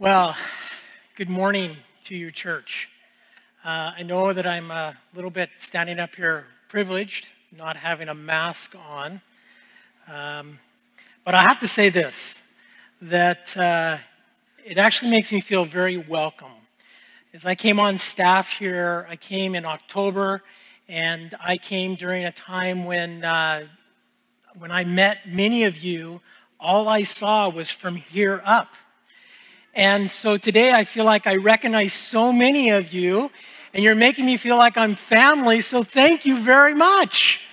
Well, good morning to you, church. Uh, I know that I'm a little bit standing up here privileged, not having a mask on. Um, but I have to say this that uh, it actually makes me feel very welcome. As I came on staff here, I came in October, and I came during a time when, uh, when I met many of you, all I saw was from here up. And so today I feel like I recognize so many of you, and you're making me feel like I'm family, so thank you very much.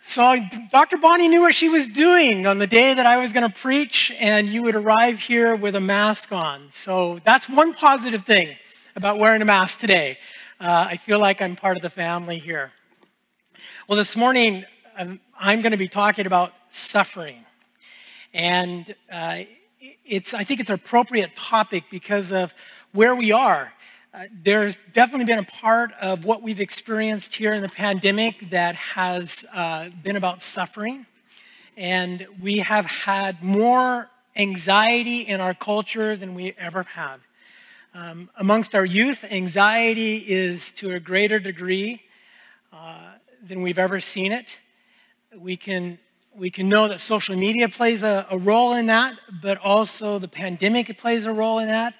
So Dr. Bonnie knew what she was doing on the day that I was going to preach, and you would arrive here with a mask on. So that's one positive thing about wearing a mask today. Uh, I feel like I'm part of the family here. Well, this morning um, I'm going to be talking about suffering. And uh, it's, I think it's an appropriate topic because of where we are. Uh, there's definitely been a part of what we've experienced here in the pandemic that has uh, been about suffering. And we have had more anxiety in our culture than we ever had. Um, amongst our youth, anxiety is to a greater degree uh, than we've ever seen it. We can we can know that social media plays a, a, role in that, but also the pandemic plays a role in that.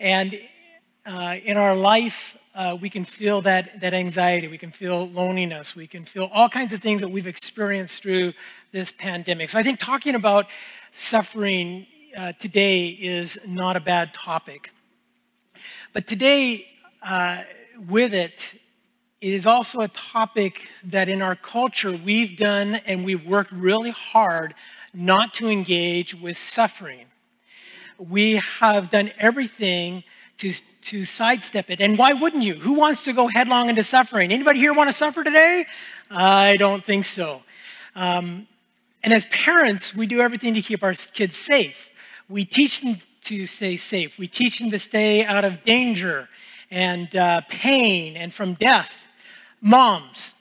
And uh, in our life, uh, we can feel that, that anxiety, we can feel loneliness, we can feel all kinds of things that we've experienced through this pandemic. So I think talking about suffering uh, today is not a bad topic. But today, uh, with it, it is also a topic that in our culture we've done and we've worked really hard not to engage with suffering. We have done everything to, to sidestep it. And why wouldn't you? Who wants to go headlong into suffering? Anybody here want to suffer today? I don't think so. Um, and as parents, we do everything to keep our kids safe. We teach them to stay safe. We teach them to stay out of danger and uh, pain and from death. Moms,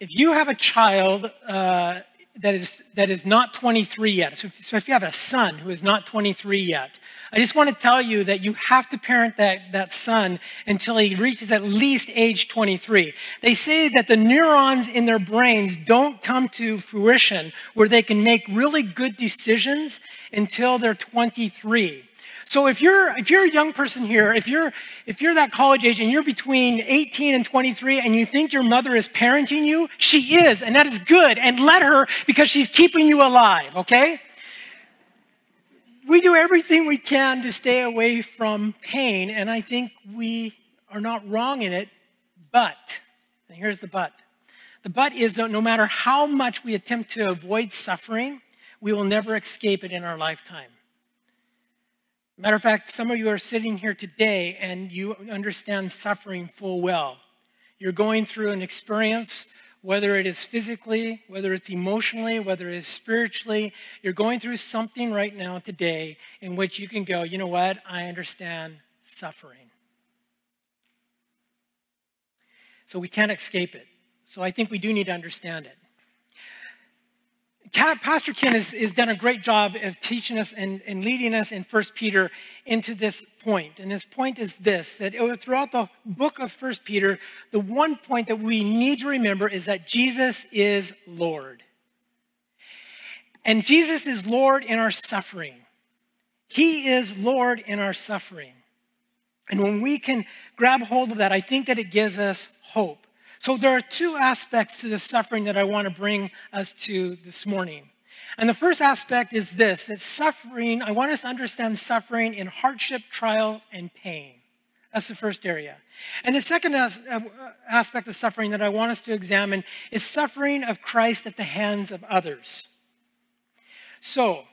if you have a child uh, that, is, that is not 23 yet, so if, so if you have a son who is not 23 yet, I just want to tell you that you have to parent that, that son until he reaches at least age 23. They say that the neurons in their brains don't come to fruition where they can make really good decisions until they're 23. So if you're if you're a young person here, if you're if you're that college age and you're between 18 and 23 and you think your mother is parenting you, she is, and that is good. And let her because she's keeping you alive, okay? We do everything we can to stay away from pain, and I think we are not wrong in it, but, and here's the but. The but is that no matter how much we attempt to avoid suffering, we will never escape it in our lifetime. Matter of fact, some of you are sitting here today and you understand suffering full well. You're going through an experience, whether it is physically, whether it's emotionally, whether it is spiritually. You're going through something right now today in which you can go, you know what? I understand suffering. So we can't escape it. So I think we do need to understand it. Pastor Ken has, has, done a great job of teaching us and, and leading us in 1 Peter into this point. And this point is this that throughout the book of 1 Peter, the one point that we need to remember is that Jesus is Lord. And Jesus is Lord in our suffering. He is Lord in our suffering. And when we can grab hold of that, I think that it gives us hope. So there are two aspects to the suffering that I want to bring us to this morning. And the first aspect is this that suffering, I want us to understand suffering in hardship, trial, and pain. That's the first area. And the second uh, aspect of suffering that I want us to examine is suffering of Christ at the hands of others. So,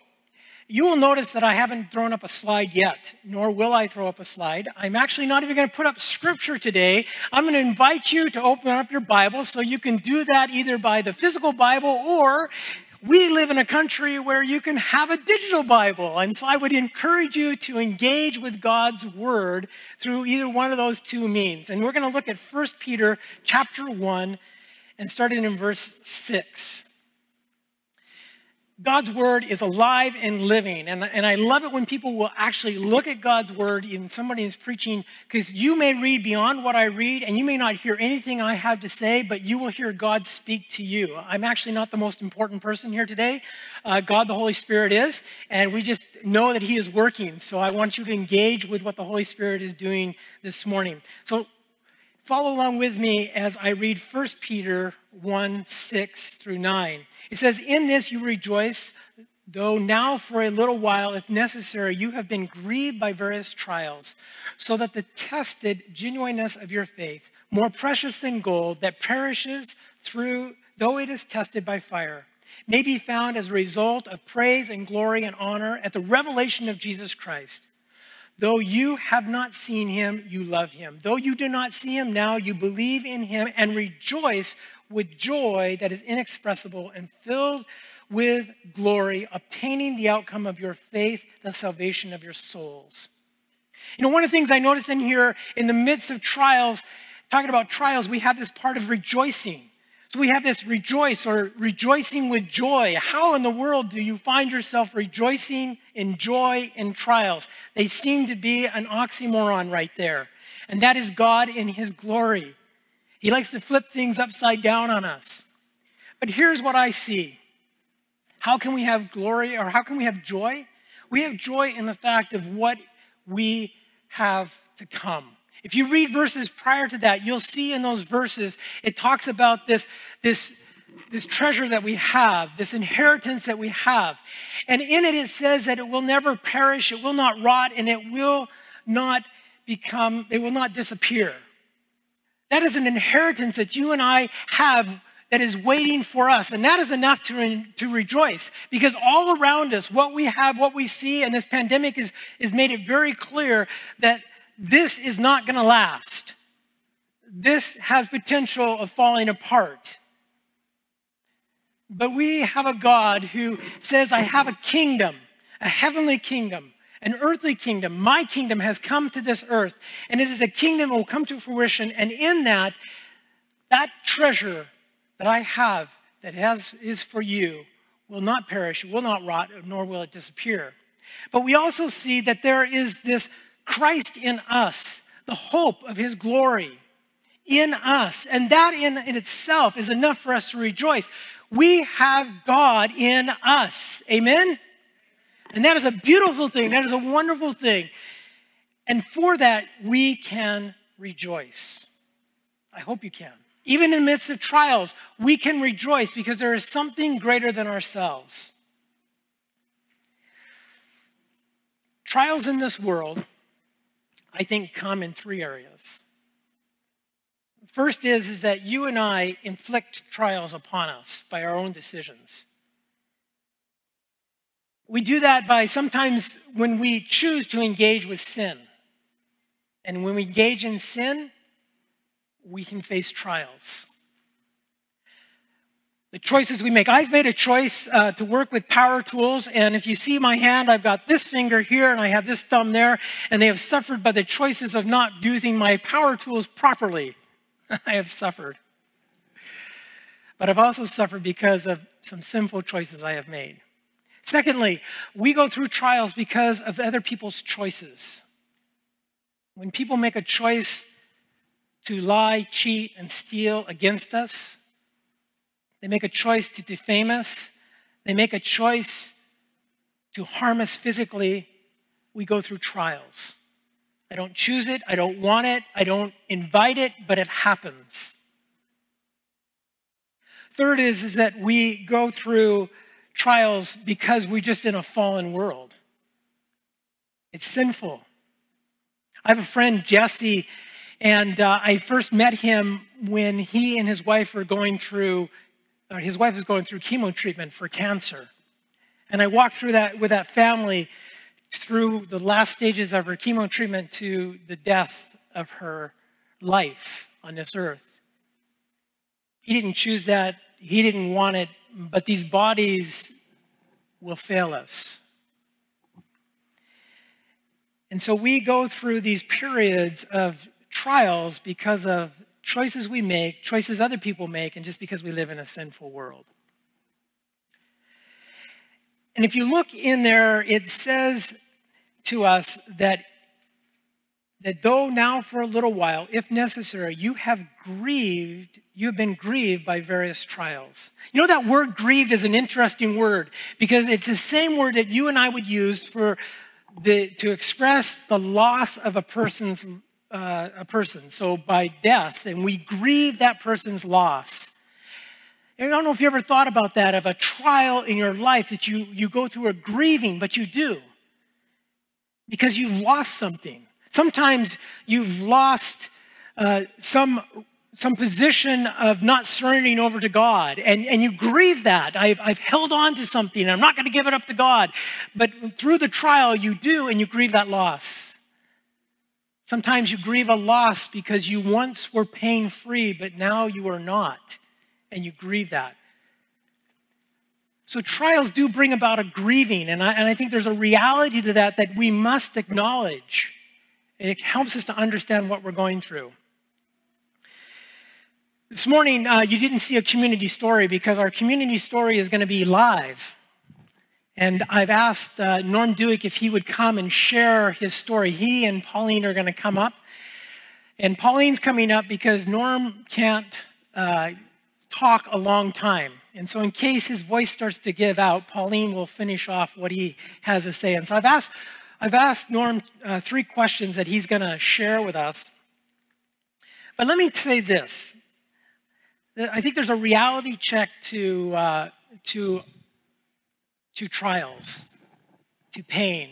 you will notice that I haven't thrown up a slide yet, nor will I throw up a slide. I'm actually not even going to put up scripture today. I'm going to invite you to open up your Bible so you can do that either by the physical Bible or we live in a country where you can have a digital Bible. And so I would encourage you to engage with God's word through either one of those two means. And we're going to look at 1 Peter chapter 1 and starting in verse 6. God's word is alive and living. And, and I love it when people will actually look at God's word in somebody is preaching, because you may read beyond what I read, and you may not hear anything I have to say, but you will hear God speak to you. I'm actually not the most important person here today. Uh, God, the Holy Spirit, is, and we just know that He is working. So I want you to engage with what the Holy Spirit is doing this morning. So follow along with me as I read 1 Peter 1 6 through 9. It says, In this you rejoice, though now for a little while, if necessary, you have been grieved by various trials, so that the tested genuineness of your faith, more precious than gold that perishes through, though it is tested by fire, may be found as a result of praise and glory and honor at the revelation of Jesus Christ. Though you have not seen him, you love him. Though you do not see him now, you believe in him and rejoice with joy that is inexpressible and filled with glory, obtaining the outcome of your faith, the salvation of your souls. You know, one of the things I notice in here in the midst of trials, talking about trials, we have this part of rejoicing. So we have this rejoice or rejoicing with joy. How in the world do you find yourself rejoicing in joy in trials? They seem to be an oxymoron right there. And that is God in his glory. He likes to flip things upside down on us. But here's what I see How can we have glory or how can we have joy? We have joy in the fact of what we have to come. If you read verses prior to that, you'll see in those verses it talks about this, this, this treasure that we have, this inheritance that we have. And in it, it says that it will never perish, it will not rot, and it will not become, it will not disappear. That is an inheritance that you and I have that is waiting for us. And that is enough to, re- to rejoice because all around us, what we have, what we see, and this pandemic is, is made it very clear that this is not going to last. This has potential of falling apart. But we have a God who says, I have a kingdom, a heavenly kingdom an earthly kingdom. My kingdom has come to this earth, and it is a kingdom that will come to fruition. And in that, that treasure that I have that has, is for you will not perish, will not rot, nor will it disappear. But we also see that there is this Christ in us, the hope of his glory in us. And that in, in itself is enough for us to rejoice. We have God in us. Amen? And that is a beautiful thing. That is a wonderful thing. And for that, we can rejoice. I hope you can. Even in the midst of trials, we can rejoice because there is something greater than ourselves. Trials in this world, I think, come in three areas. First is, is that you and I inflict trials upon us by our own decisions. We do that by sometimes when we choose to engage with sin. And when we engage in sin, we can face trials. The choices we make. I've made a choice uh, to work with power tools, and if you see my hand, I've got this finger here and I have this thumb there, and they have suffered by the choices of not using my power tools properly. I have suffered. But I've also suffered because of some sinful choices I have made. Secondly, we go through trials because of other people's choices. When people make a choice to lie, cheat, and steal against us, they make a choice to defame us, they make a choice to harm us physically, we go through trials. I don't choose it, I don't want it, I don't invite it, but it happens. Third is, is that we go through trials because we're just in a fallen world. It's sinful. I have a friend, Jesse, and uh, I first met him when he and his wife were going through, or his wife is going through chemo treatment for cancer. And I walked through that with that family through the last stages of her chemo treatment to the death of her life on this earth. He didn't choose that, he didn't want it, but these bodies will fail us. And so we go through these periods of trials because of choices we make, choices other people make, and just because we live in a sinful world. And if you look in there, it says to us that, that though now for a little while, if necessary, you have grieved, you have been grieved by various trials. You know, that word grieved is an interesting word because it's the same word that you and I would use for the, to express the loss of a person's uh, a person. So by death, and we grieve that person's loss. I don't know if you ever thought about that of a trial in your life that you, you go through a grieving, but you do because you've lost something. Sometimes you've lost uh, some, some position of not surrendering over to God, and, and you grieve that. I've, I've held on to something, and I'm not going to give it up to God. But through the trial, you do, and you grieve that loss. Sometimes you grieve a loss because you once were pain free, but now you are not and you grieve that. So trials do bring about a grieving, and I, and I think there's a reality to that that we must acknowledge. And it helps us to understand what we're going through. This morning, uh, you didn't see a community story because our community story is going to be live. And I've asked uh, Norm Duick if he would come and share his story. He and Pauline are going to come up. And Pauline's coming up because Norm can't uh, talk a long time. And so, in case his voice starts to give out, Pauline will finish off what he has to say. And so, I've asked, I've asked Norm uh, three questions that he's going to share with us. But let me say this I think there's a reality check to, uh, to, to trials, to pain,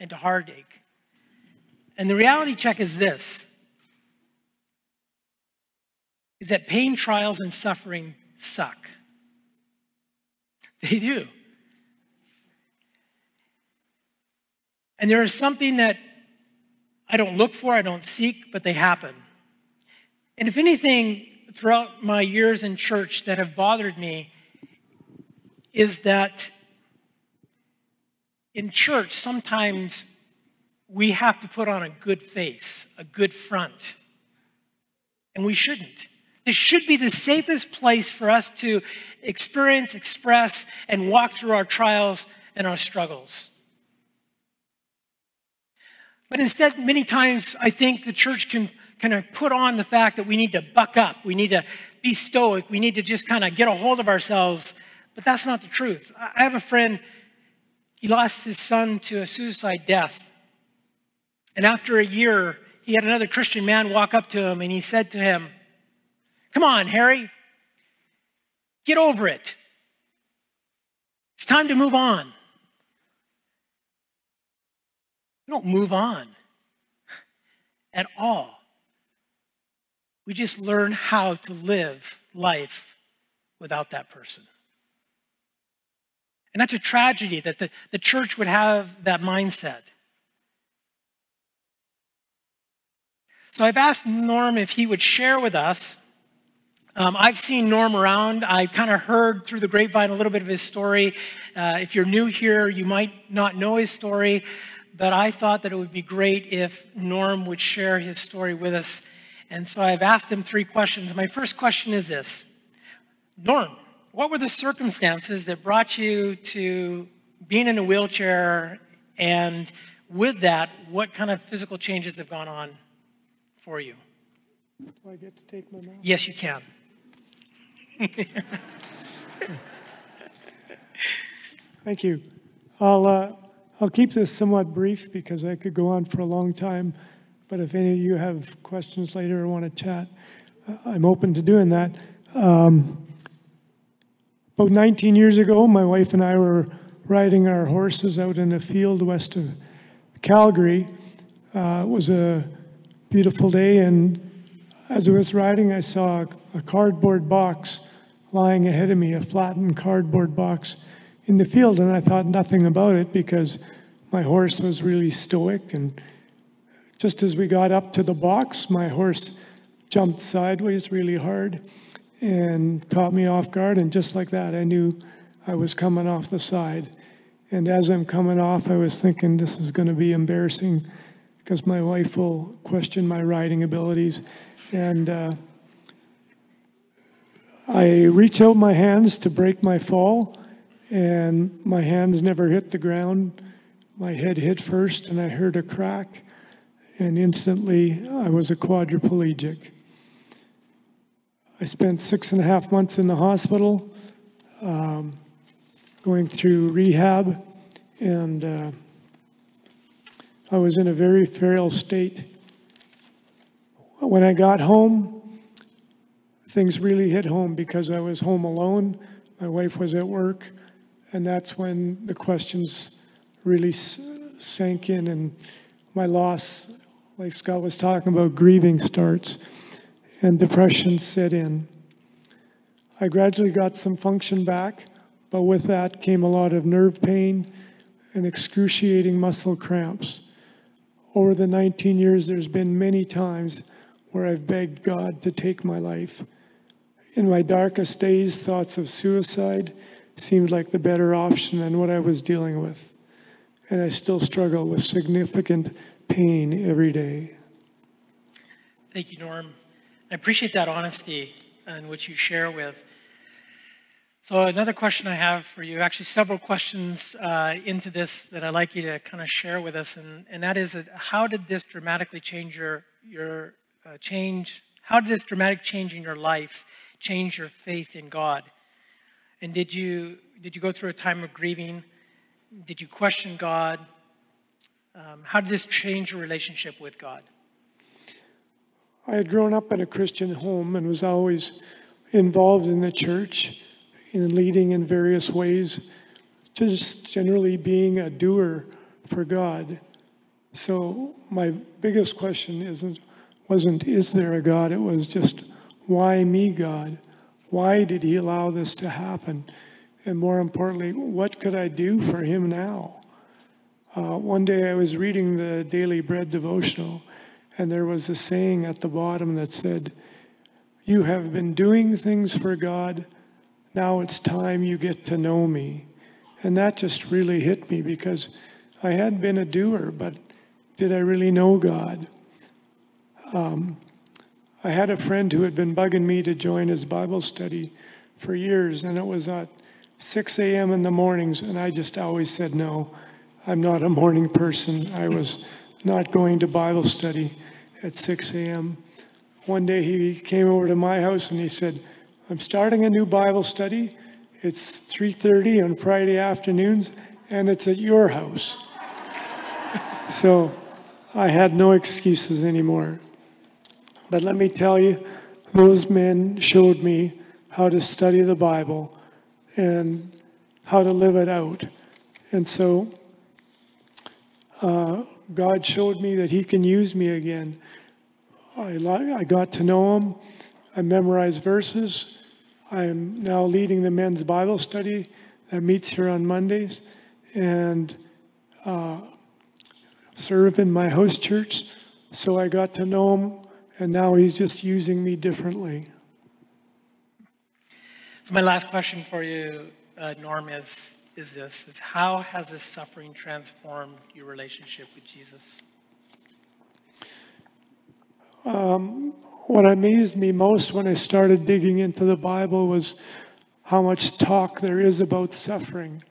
and to heartache. And the reality check is this is that pain, trials, and suffering suck. They do. And there is something that I don't look for, I don't seek, but they happen. And if anything, throughout my years in church that have bothered me is that in church, sometimes we have to put on a good face, a good front. And we shouldn't. This should be the safest place for us to experience, express, and walk through our trials and our struggles. But instead, many times I think the church can kind of put on the fact that we need to buck up, we need to be stoic, we need to just kind of get a hold of ourselves. But that's not the truth. I have a friend, he lost his son to a suicide death. And after a year, he had another Christian man walk up to him and he said to him, Come on, Harry. Get over it. It's time to move on. We don't move on at all. We just learn how to live life without that person. And that's a tragedy that the, the church would have that mindset. So I've asked Norm if he would share with us um, I've seen Norm around. I kind of heard through the grapevine a little bit of his story. Uh, if you're new here, you might not know his story, but I thought that it would be great if Norm would share his story with us. And so I've asked him three questions. My first question is this Norm, what were the circumstances that brought you to being in a wheelchair? And with that, what kind of physical changes have gone on for you? Do I get to take my mask? Yes, you can. Thank you. I'll, uh, I'll keep this somewhat brief because I could go on for a long time. But if any of you have questions later or want to chat, uh, I'm open to doing that. Um, about 19 years ago, my wife and I were riding our horses out in a field west of Calgary. Uh, it was a beautiful day, and as I was riding, I saw a cardboard box lying ahead of me, a flattened cardboard box in the field, and I thought nothing about it because my horse was really stoic. And just as we got up to the box, my horse jumped sideways really hard and caught me off guard. And just like that, I knew I was coming off the side. And as I'm coming off, I was thinking this is going to be embarrassing because my wife will question my riding abilities. And uh, I reach out my hands to break my fall, and my hands never hit the ground. My head hit first, and I heard a crack, and instantly I was a quadriplegic. I spent six and a half months in the hospital, um, going through rehab, and uh, I was in a very frail state. When I got home, things really hit home because I was home alone. My wife was at work, and that's when the questions really sank in, and my loss, like Scott was talking about, grieving starts and depression set in. I gradually got some function back, but with that came a lot of nerve pain and excruciating muscle cramps. Over the 19 years, there's been many times where I've begged God to take my life. In my darkest days, thoughts of suicide seemed like the better option than what I was dealing with. And I still struggle with significant pain every day. Thank you, Norm. I appreciate that honesty and what you share with. So another question I have for you, actually several questions uh, into this that I'd like you to kind of share with us, and, and that is how did this dramatically change your, your uh, change, how did this dramatic change in your life change your faith in God? And did you, did you go through a time of grieving? Did you question God? Um, how did this change your relationship with God? I had grown up in a Christian home and was always involved in the church in leading in various ways, just generally being a doer for God. So my biggest question isn't wasn't is there a God? It was just why me, God? Why did he allow this to happen? And more importantly, what could I do for him now? Uh, one day I was reading the Daily Bread devotional and there was a saying at the bottom that said, You have been doing things for God, now it's time you get to know me. And that just really hit me because I had been a doer, but did I really know God? Um, I had a friend who had been bugging me to join his Bible study for years, and it was at 6 a.m. in the mornings, and I just always said, No, I'm not a morning person. I was not going to Bible study at 6 a.m. One day he came over to my house and he said, I'm starting a new Bible study. It's 3:30 on Friday afternoons and it's at your house. so I had no excuses anymore. But let me tell you, those men showed me how to study the Bible and how to live it out. And so uh, God showed me that He can use me again. I, I got to know Him. I memorized verses. I'm now leading the men's Bible study that meets here on Mondays and uh, serve in my host church. So I got to know Him, and now He's just using me differently. So, my last question for you, uh, Norm, is is this is how has this suffering transformed your relationship with Jesus? Um, what amazed me most when I started digging into the Bible was how much talk there is about suffering.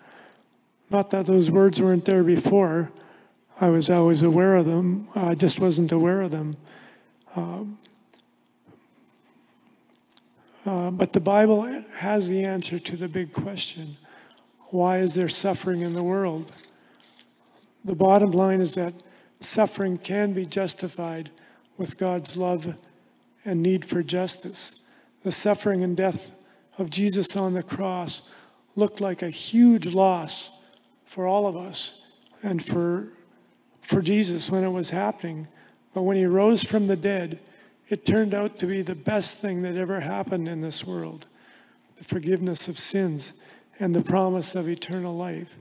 Not that those words weren't there before. I was always aware of them. I just wasn't aware of them. Um, uh, but the Bible has the answer to the big question why is there suffering in the world? The bottom line is that suffering can be justified with God's love and need for justice. The suffering and death of Jesus on the cross looked like a huge loss for all of us and for, for Jesus when it was happening. But when he rose from the dead, it turned out to be the best thing that ever happened in this world the forgiveness of sins and the promise of eternal life.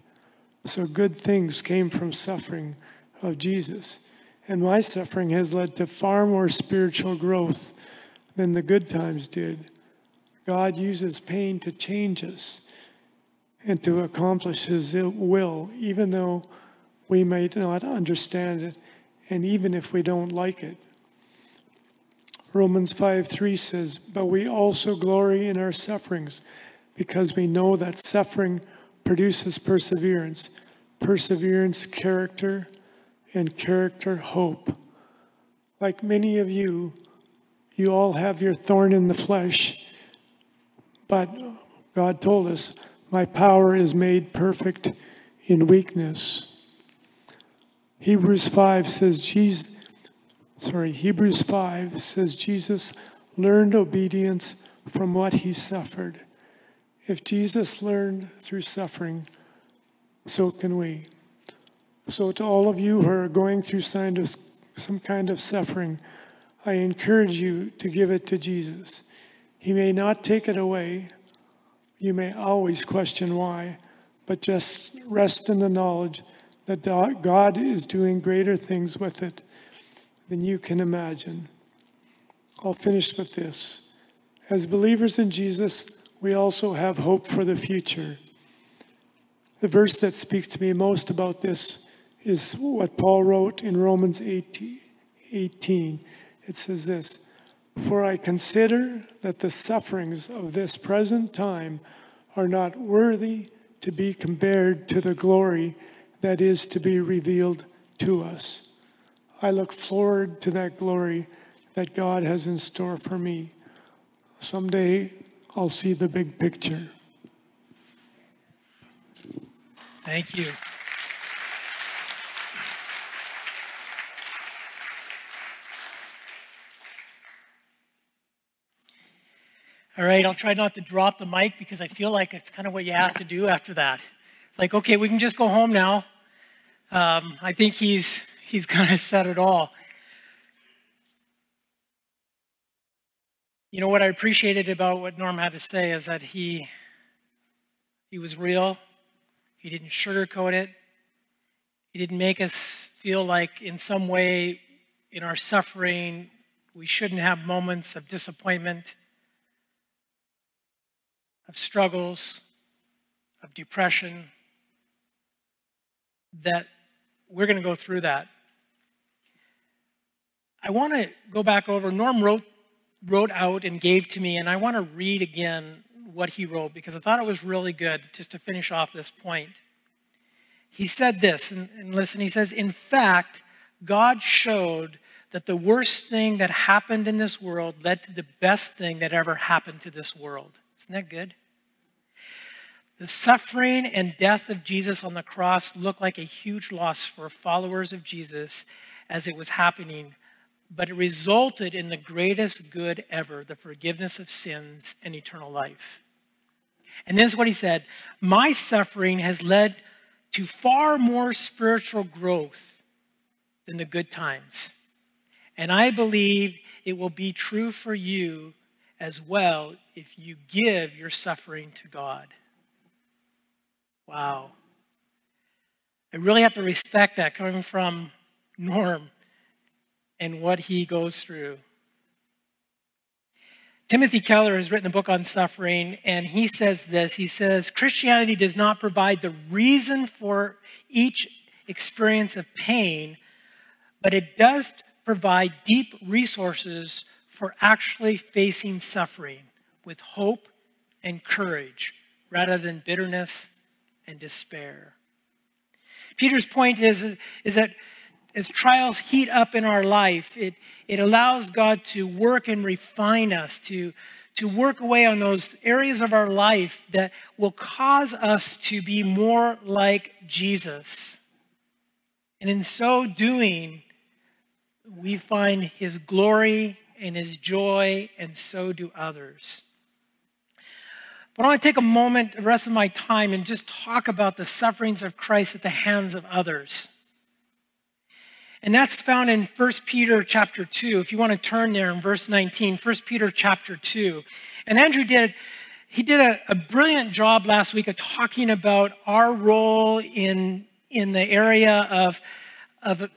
So good things came from suffering of Jesus. And my suffering has led to far more spiritual growth than the good times did. God uses pain to change us and to accomplish His will, even though we might not understand it, and even if we don't like it. Romans 5 3 says, But we also glory in our sufferings because we know that suffering produces perseverance, perseverance, character, and character, hope. Like many of you, you all have your thorn in the flesh, but God told us, My power is made perfect in weakness. Hebrews 5 says, Jesus, sorry, Hebrews 5 says, Jesus learned obedience from what he suffered. If Jesus learned through suffering, so can we. So, to all of you who are going through some kind of suffering, I encourage you to give it to Jesus. He may not take it away. You may always question why, but just rest in the knowledge that God is doing greater things with it than you can imagine. I'll finish with this. As believers in Jesus, we also have hope for the future. The verse that speaks to me most about this is what Paul wrote in Romans 18. It says this For I consider that the sufferings of this present time are not worthy to be compared to the glory that is to be revealed to us. I look forward to that glory that God has in store for me. Someday I'll see the big picture. Thank you. All right, I'll try not to drop the mic because I feel like it's kind of what you have to do after that. It's like, okay, we can just go home now. Um, I think he's he's kind of said it all. You know what I appreciated about what Norm had to say is that he he was real. He didn't sugarcoat it. He didn't make us feel like in some way in our suffering we shouldn't have moments of disappointment of struggles, of depression, that we're going to go through that. I want to go back over. Norm wrote, wrote out and gave to me, and I want to read again what he wrote because I thought it was really good just to finish off this point. He said this, and, and listen, he says, In fact, God showed that the worst thing that happened in this world led to the best thing that ever happened to this world. Isn't that good? The suffering and death of Jesus on the cross looked like a huge loss for followers of Jesus as it was happening, but it resulted in the greatest good ever the forgiveness of sins and eternal life. And this is what he said My suffering has led to far more spiritual growth than the good times. And I believe it will be true for you as well if you give your suffering to God. Wow. I really have to respect that coming from Norm and what he goes through. Timothy Keller has written a book on suffering, and he says this He says, Christianity does not provide the reason for each experience of pain, but it does provide deep resources for actually facing suffering with hope and courage rather than bitterness and despair. Peter's point is, is that as trials heat up in our life, it, it allows God to work and refine us, to, to work away on those areas of our life that will cause us to be more like Jesus. And in so doing, we find his glory and his joy, and so do others. But I want to take a moment, the rest of my time, and just talk about the sufferings of Christ at the hands of others. And that's found in 1 Peter chapter 2. If you want to turn there in verse 19, 1 Peter chapter 2. And Andrew did, he did a, a brilliant job last week of talking about our role in, in the area of, of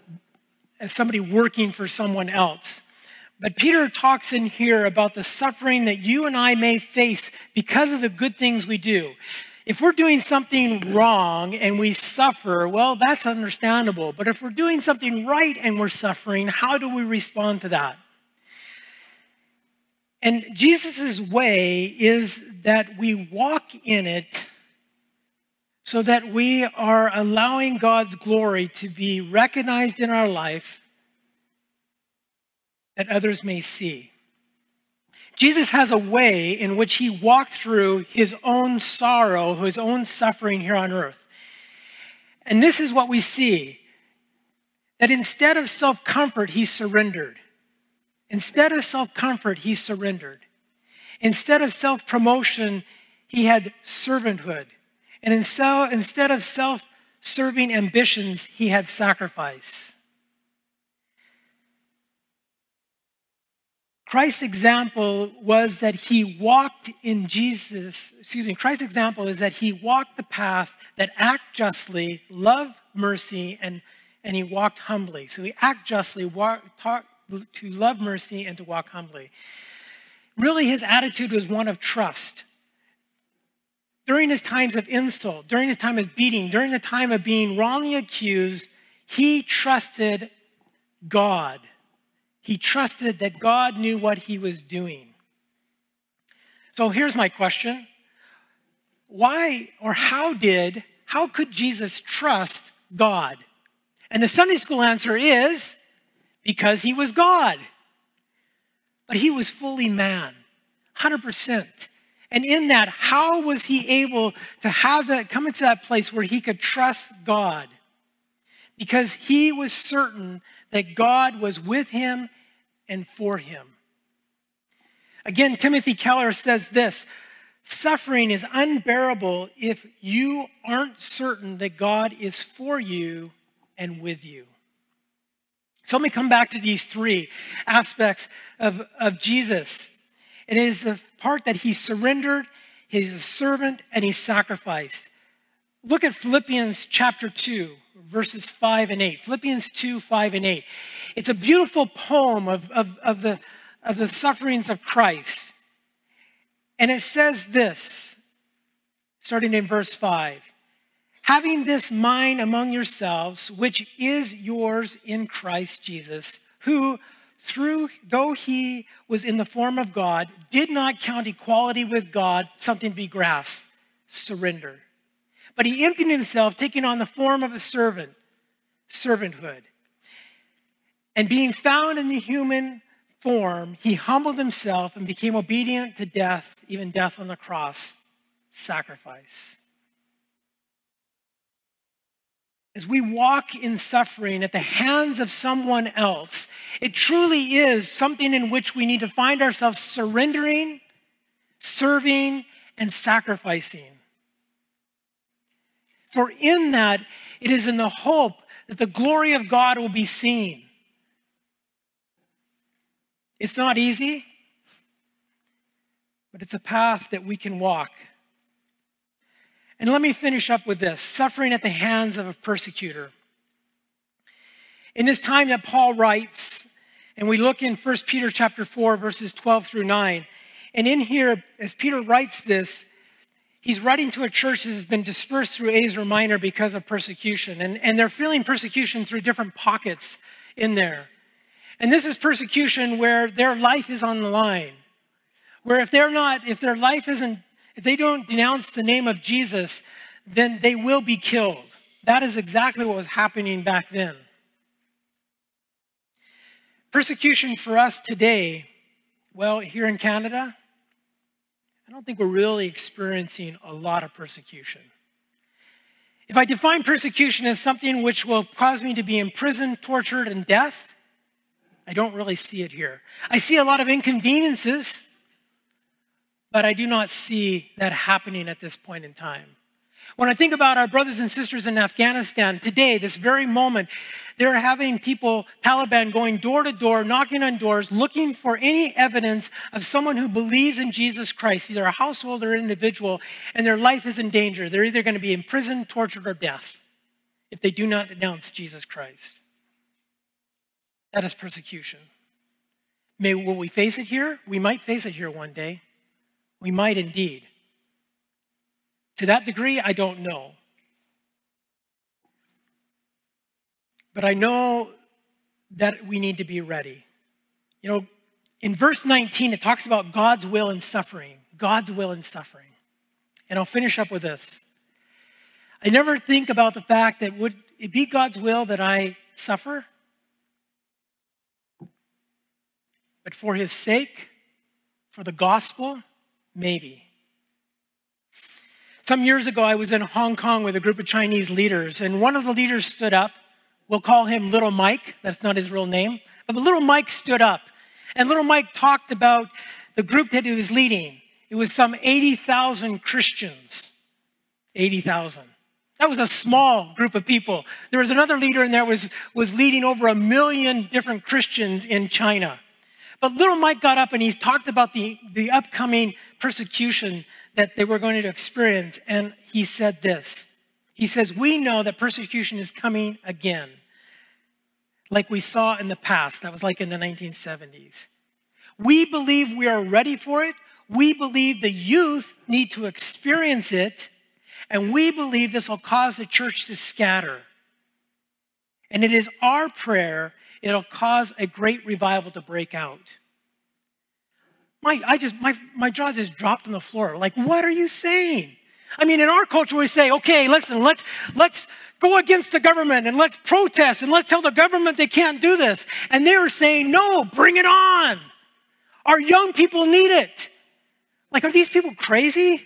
as somebody working for someone else. But Peter talks in here about the suffering that you and I may face because of the good things we do. If we're doing something wrong and we suffer, well, that's understandable. But if we're doing something right and we're suffering, how do we respond to that? And Jesus' way is that we walk in it so that we are allowing God's glory to be recognized in our life that others may see. Jesus has a way in which he walked through his own sorrow, his own suffering here on earth. And this is what we see that instead of self comfort, he surrendered. Instead of self comfort, he surrendered. Instead of self promotion, he had servanthood. And instead of self serving ambitions, he had sacrifice. Christ's example was that he walked in Jesus, excuse me, Christ's example is that he walked the path that act justly, love mercy, and, and he walked humbly. So he act justly, walk, talk, to love mercy, and to walk humbly. Really, his attitude was one of trust during his times of insult, during his time of beating, during the time of being wrongly accused, he trusted God. He trusted that God knew what he was doing. So here's my question Why or how did, how could Jesus trust God? And the Sunday school answer is because he was God. But he was fully man, 100%. And in that, how was he able to have that come into that place where he could trust God? Because he was certain that God was with him and for him. Again, Timothy Keller says this suffering is unbearable if you aren't certain that God is for you and with you. So let me come back to these three aspects of, of Jesus it is the part that he surrendered, he's a servant, and he sacrificed. Look at Philippians chapter 2, verses 5 and 8. Philippians 2, 5 and 8. It's a beautiful poem of, of, of, the, of the sufferings of Christ. And it says this, starting in verse 5 Having this mind among yourselves, which is yours in Christ Jesus, who, through though he was in the form of God, did not count equality with God something to be grasped, surrender. But he emptied himself, taking on the form of a servant, servanthood. And being found in the human form, he humbled himself and became obedient to death, even death on the cross, sacrifice. as we walk in suffering at the hands of someone else, it truly is something in which we need to find ourselves surrendering, serving, and sacrificing. For in that, it is in the hope that the glory of God will be seen. It's not easy, but it's a path that we can walk. And let me finish up with this suffering at the hands of a persecutor. In this time that Paul writes, and we look in 1 Peter chapter 4, verses 12 through 9, and in here, as Peter writes this, he's writing to a church that has been dispersed through Asia Minor because of persecution. And, and they're feeling persecution through different pockets in there. And this is persecution where their life is on the line. Where if they're not, if their life isn't if they don't denounce the name of Jesus, then they will be killed. That is exactly what was happening back then. Persecution for us today, well, here in Canada, I don't think we're really experiencing a lot of persecution. If I define persecution as something which will cause me to be imprisoned, tortured, and death, I don't really see it here. I see a lot of inconveniences but I do not see that happening at this point in time. When I think about our brothers and sisters in Afghanistan today, this very moment, they're having people, Taliban, going door to door, knocking on doors, looking for any evidence of someone who believes in Jesus Christ, either a household or an individual, and their life is in danger. They're either going to be imprisoned, tortured, or death if they do not denounce Jesus Christ. That is persecution. May, will we face it here? We might face it here one day. We might indeed. To that degree, I don't know. But I know that we need to be ready. You know, in verse 19, it talks about God's will in suffering. God's will in suffering. And I'll finish up with this. I never think about the fact that would it be God's will that I suffer? But for his sake, for the gospel, maybe. Some years ago, I was in Hong Kong with a group of Chinese leaders, and one of the leaders stood up. We'll call him Little Mike. That's not his real name. But Little Mike stood up, and Little Mike talked about the group that he was leading. It was some 80,000 Christians. 80,000. That was a small group of people. There was another leader in there was, was leading over a million different Christians in China. But little Mike got up and he talked about the, the upcoming persecution that they were going to experience. And he said this He says, We know that persecution is coming again, like we saw in the past. That was like in the 1970s. We believe we are ready for it. We believe the youth need to experience it and we believe this will cause the church to scatter. And it is our prayer, it'll cause a great revival to break out. My, I just, my, my jaw just dropped on the floor. Like, what are you saying? I mean, in our culture, we say, okay, listen, let's, let's go against the government and let's protest and let's tell the government they can't do this. And they were saying, no, bring it on. Our young people need it. Like, are these people crazy?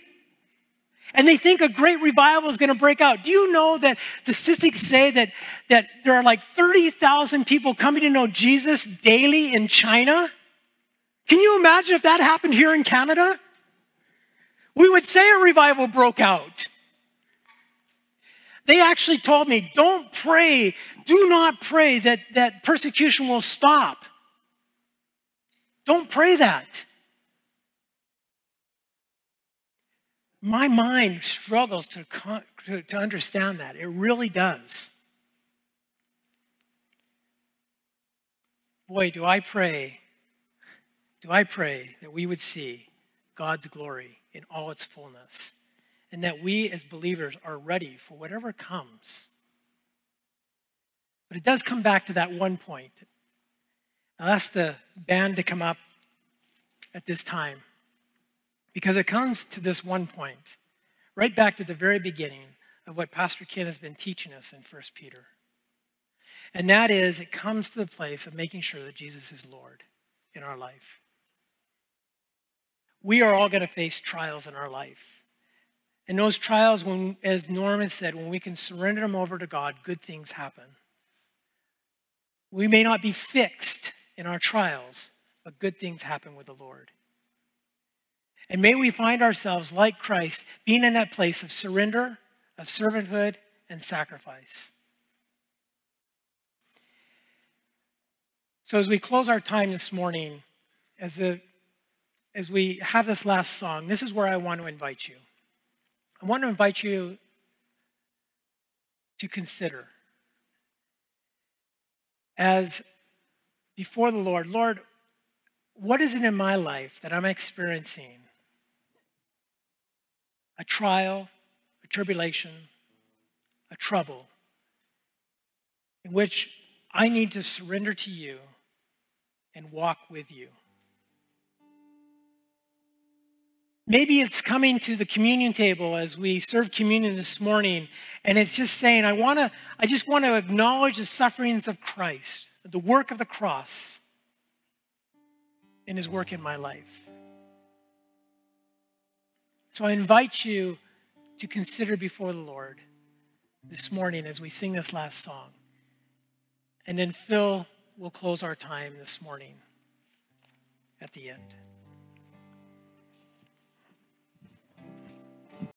and they think a great revival is going to break out. Do you know that the statistics say that, that there are like 30,000 people coming to know Jesus daily in China? Can you imagine if that happened here in Canada? We would say a revival broke out. They actually told me, don't pray, do not pray that, that persecution will stop. Don't pray that. my mind struggles to, to, to understand that. It really does. Boy, do I pray, do I pray that we would see God's glory in all its fullness and that we as believers are ready for whatever comes. But it does come back to that one point. I'll ask the band to come up at this time. Because it comes to this one point, right back to the very beginning of what Pastor Ken has been teaching us in 1 Peter. And that is, it comes to the place of making sure that Jesus is Lord in our life. We are all going to face trials in our life. And those trials, when, as Norman said, when we can surrender them over to God, good things happen. We may not be fixed in our trials, but good things happen with the Lord. And may we find ourselves, like Christ, being in that place of surrender, of servanthood, and sacrifice. So, as we close our time this morning, as, the, as we have this last song, this is where I want to invite you. I want to invite you to consider as before the Lord, Lord, what is it in my life that I'm experiencing a trial, a tribulation, a trouble in which I need to surrender to you and walk with you. Maybe it's coming to the communion table as we serve communion this morning, and it's just saying, I want to, I just want to acknowledge the sufferings of Christ, the work of the cross and his work in my life. So I invite you to consider before the Lord this morning as we sing this last song. And then Phil will close our time this morning at the end.